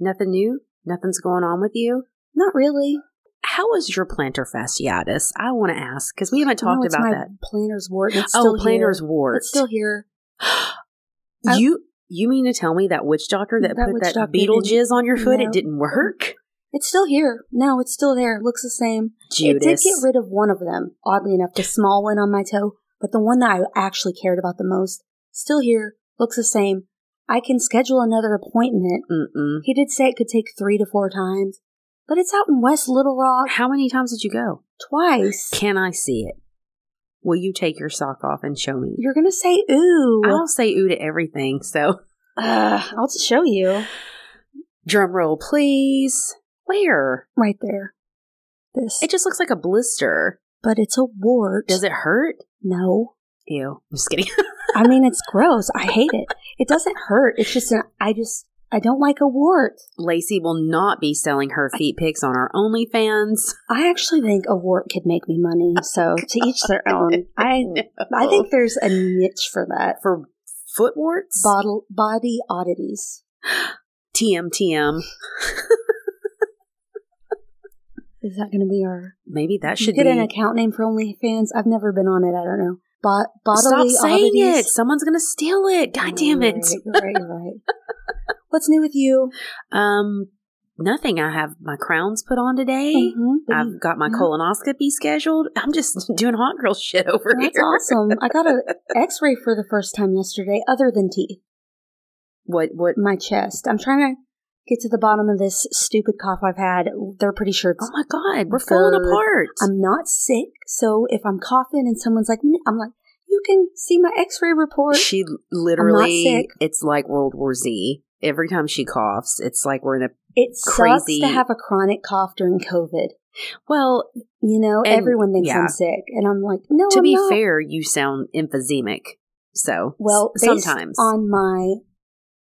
A: Nothing new? Nothing's going on with you?
B: Not really.
A: How is your plantar fasciitis? I want to ask because we haven't
B: No,
A: talked
B: it's
A: about that.
B: Planner's wart. It's
A: Oh,
B: still
A: plantar's
B: here.
A: wart.
B: It's still here.
A: You you mean to tell me that witch doctor that,
B: That
A: put that beetle jizz on your foot?
B: No.
A: It didn't work.
B: It's still here. No, it's still there. It looks the same.
A: Judas.
B: It did get rid of one of them, oddly enough, the small one on my toe, but the one that I actually cared about the most, still here, looks the same. I can schedule another appointment.
A: Mm-mm.
B: He did say it could take three to four times, but it's out in West Little Rock
A: How many times did you go?
B: twice.
A: Can I see it? Will you take your sock off and show me?
B: You're gonna say ooh.
A: I'll say ooh to everything. So
B: Uh, I'll just show you
A: drum roll, please. Where?
B: right there. This,
A: It just looks like a blister.
B: but it's a wart.
A: Does it hurt?
B: No.
A: Ew. I'm just kidding.
B: I mean, it's gross. I hate it. It doesn't hurt. It's just an. I just. I don't like a wart.
A: Lacey will not be selling her feet pics on our OnlyFans.
B: I actually think a wart could make me money. So to each their own. I I think there's a niche for that.
A: for foot warts.
B: Bottle body oddities.
A: TM TM.
B: Is that going to be our?
A: Maybe that should
B: get
A: be.
B: an account name for OnlyFans. I've never been on it. I don't know.
A: Stop
B: bodily
A: saying
B: oddities.
A: it. Someone's gonna steal it. God damn it.
B: right, right. Right. What's new with you?
A: Um, nothing. I have my crowns put on today.
B: Mhm.
A: I've got my colonoscopy scheduled. I'm just doing hot girl shit over
B: That's
A: here.
B: That's awesome. I got an X-ray for the first time yesterday, other than teeth.
A: What? What?
B: My chest. I'm trying to get to the bottom of this stupid cough I've had. They're pretty sure it's.
A: Oh my god, we're falling apart.
B: I'm not sick, so if I'm coughing and someone's like, I'm like, you can see my X-ray report.
A: she literally. It's like World War Z. Every time she coughs, it's like we're in a.
B: It sucks
A: crazy-
B: to have a chronic cough during COVID.
A: Well,
B: You know,
A: And-
B: everyone thinks
A: yeah.
B: I'm sick, and I'm like, no.
A: to
B: I'm
A: be
B: not.
A: fair, you sound emphysemic. So
B: Well,
A: sometimes
B: on my,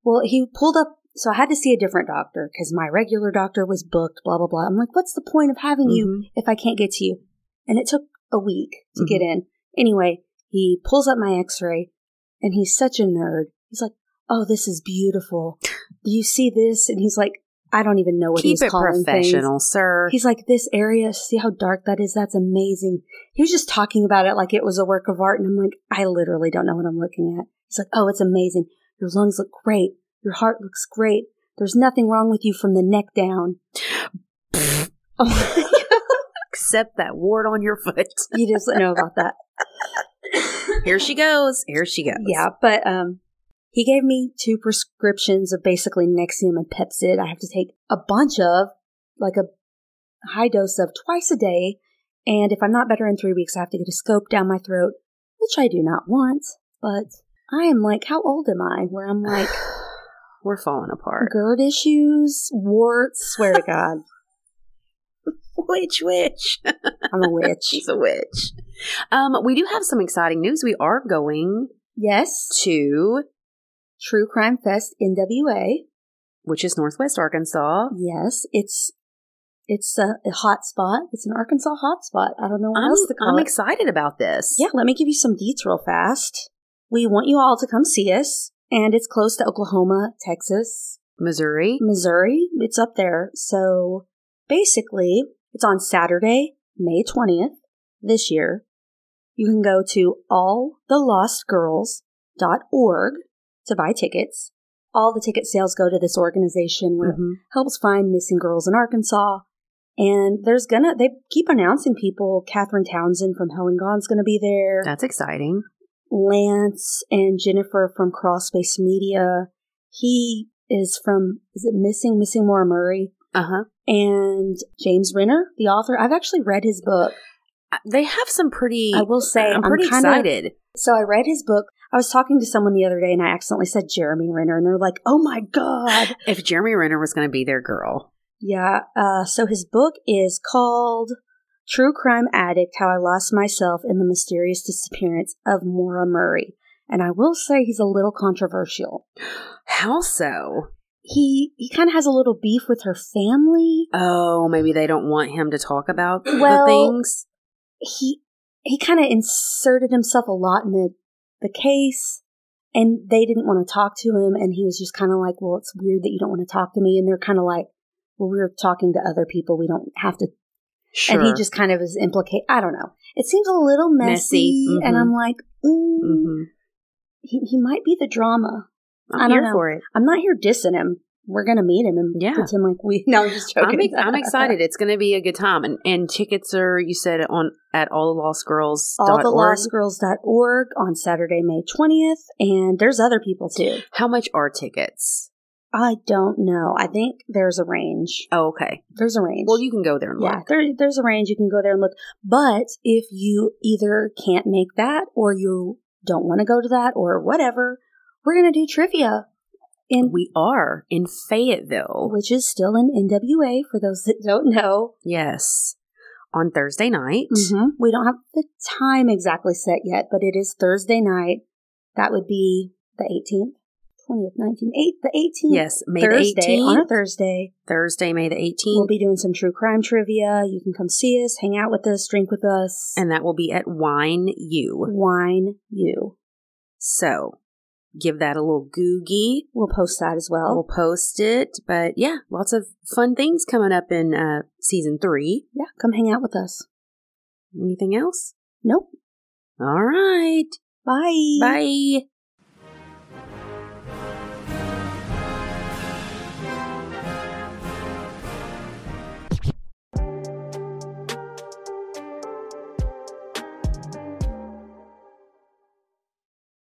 B: well, he pulled up. So I had to see a different doctor because my regular doctor was booked. Blah blah blah. I'm like, what's the point of having you
A: Mhm.
B: if I can't get to you? And it took a week to
A: Mm-hmm.
B: get in. Anyway, he pulls up my X-ray, and he's such a nerd. He's like, "Oh, this is beautiful. Do you see this?" And he's like, "I don't even know what
A: keep
B: he's calling things."
A: sir.
B: He's like, this area, see how dark that is? That's amazing. He was just talking about it like it was a work of art. And I'm like, I literally don't know what I'm looking at. He's like, oh, it's amazing. Your lungs look great. Your heart looks great. There's nothing wrong with you from the neck down. oh,
A: Except that wart on your foot.
B: you just know about that.
A: Here she goes. Here she goes.
B: Yeah, but um, he gave me two prescriptions of basically Nexium and Pepcid. I have to take a bunch of, like a high dose of twice a day. And if I'm not better in three weeks, I have to get a scope down my throat, which I do not want. But I am like, how old am I? Where I'm like,
A: We're falling apart.
B: GERD issues, warts. Swear to God,
A: Witch, witch.
B: I'm a witch.
A: She's a witch. Um, we do have some exciting news. We are going
B: Yes,
A: to,
B: True Crime Fest NWA.
A: which is Northwest Arkansas.
B: Yes, it's it's a, a hot spot. It's an Arkansas hot spot. I don't know what
A: I'm,
B: else to call
A: I'm
B: it.
A: excited about this.
B: Yeah, let me give you some deets real fast. We want you all to come see us, and it's close to Oklahoma, Texas,
A: Missouri.
B: Missouri. It's up there. So basically, it's on Saturday, May 20th this year, you can go to allthelostgirls.org to buy tickets. All the ticket sales go to this organization
A: Mhm.
B: it helps find missing girls in Arkansas. And there's gonna, they keep announcing people. Catherine Townsend from Hell and Gone's gonna be there.
A: That's exciting.
B: Lance and Jennifer from Crawlspace Media. He is from, is it Missing, Missing Maura Murray?
A: Uh huh.
B: And James Renner, the author. I've actually read his book.
A: They have some pretty.
B: I will say,
A: I'm
B: I'm
A: pretty
B: kinda-
A: excited.
B: So I read his book. I was talking to someone the other day and I accidentally said Jeremy Renner and they're like, oh my God.
A: If Jeremy Renner was going to be their girl,
B: Yeah. Uh, so his book is called True Crime Addict How I Lost Myself in the Mysterious Disappearance of Maura Murray. And I will say he's a little controversial.
A: how so?
B: He he kind of has a little beef with her family.
A: Oh, maybe they don't want him to talk about
B: Well-
A: the things.
B: He he kind of inserted himself a lot in the the case and they didn't want to talk to him and he was just kind of like, "Well, it's weird that you don't want to talk to me." And they're kind of like, "Well, we're talking to other people. We don't have to
A: Sure.
B: and he just kind of is implicate. I don't know. It seems a little messy,
A: Messy,
B: and
A: mhm.
B: I'm like, mm,
A: hmm
B: he he might be the drama.
A: I'm
B: I don't
A: here
B: know.
A: for it.
B: I'm not here dissing him. We're gonna meet him and
A: Yeah.
B: pretend like we. No, I'm just joking.
A: I'm, I'm excited. It's going to be a good time, and and tickets are you said on at all the lost girls.
B: Allthelostgirls.org on Saturday, May 20th, and there's other people too.
A: How much are tickets?
B: I don't know. I think there's a range.
A: Oh, okay.
B: There's a range.
A: Well, you can go there and
B: yeah,
A: look.
B: there, there's a range. You can go there and look. But if you either can't make that or you don't want to go to that or whatever, we're going to do trivia. In,
A: We are in Fayetteville.
B: which is still in NWA for those that don't know.
A: Yes, on Thursday night.
B: Mhm. We don't have the time exactly set yet, but it is Thursday night. That would be the 18th, 20th, 19th, 8th, the 18th.
A: Yes, May
B: Thursday,
A: the 18th.
B: on a Thursday.
A: Thursday, May the 18th.
B: We'll be doing some true crime trivia. You can come see us, hang out with us, drink with us.
A: and that will be at Wine U.
B: wine you.
A: So give that a little googie.
B: We'll post that as well.
A: We'll post it. But yeah, lots of fun things coming up in uh, season three.
B: yeah, come hang out with us.
A: Anything else?
B: Nope.
A: All right.
B: Bye.
A: Bye.